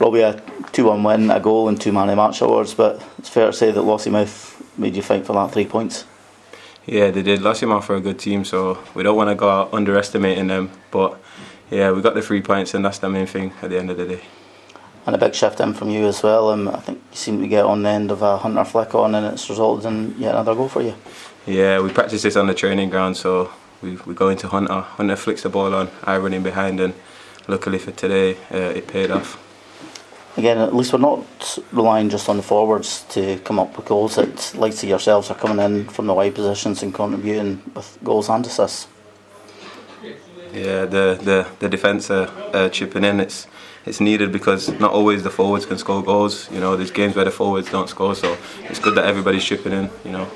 probably a 2 1 win, a goal, and two man of match awards, but it's fair to say that Lossiemouth made you fight for that three points. Yeah, they did. Lossiemouth are a good team, so we don't want to go underestimating them. But yeah, we got the three points, and that's the main thing at the end of the day. And a big shift in from you as well. Um, I think you seem to get on the end of a Hunter flick on, and it's resulted in yet another goal for you. Yeah, we practice this on the training ground, so we, we go into Hunter. Hunter flicks the ball on, I run in behind, and luckily for today, uh, it paid off. Again, at least we're not relying just on the forwards to come up with goals. It likes of yourselves are coming in from the wide positions and contributing with goals and assists. Yeah, the the, the defence are chipping in. It's it's needed because not always the forwards can score goals. You know, there's games where the forwards don't score, so it's good that everybody's chipping in. You know.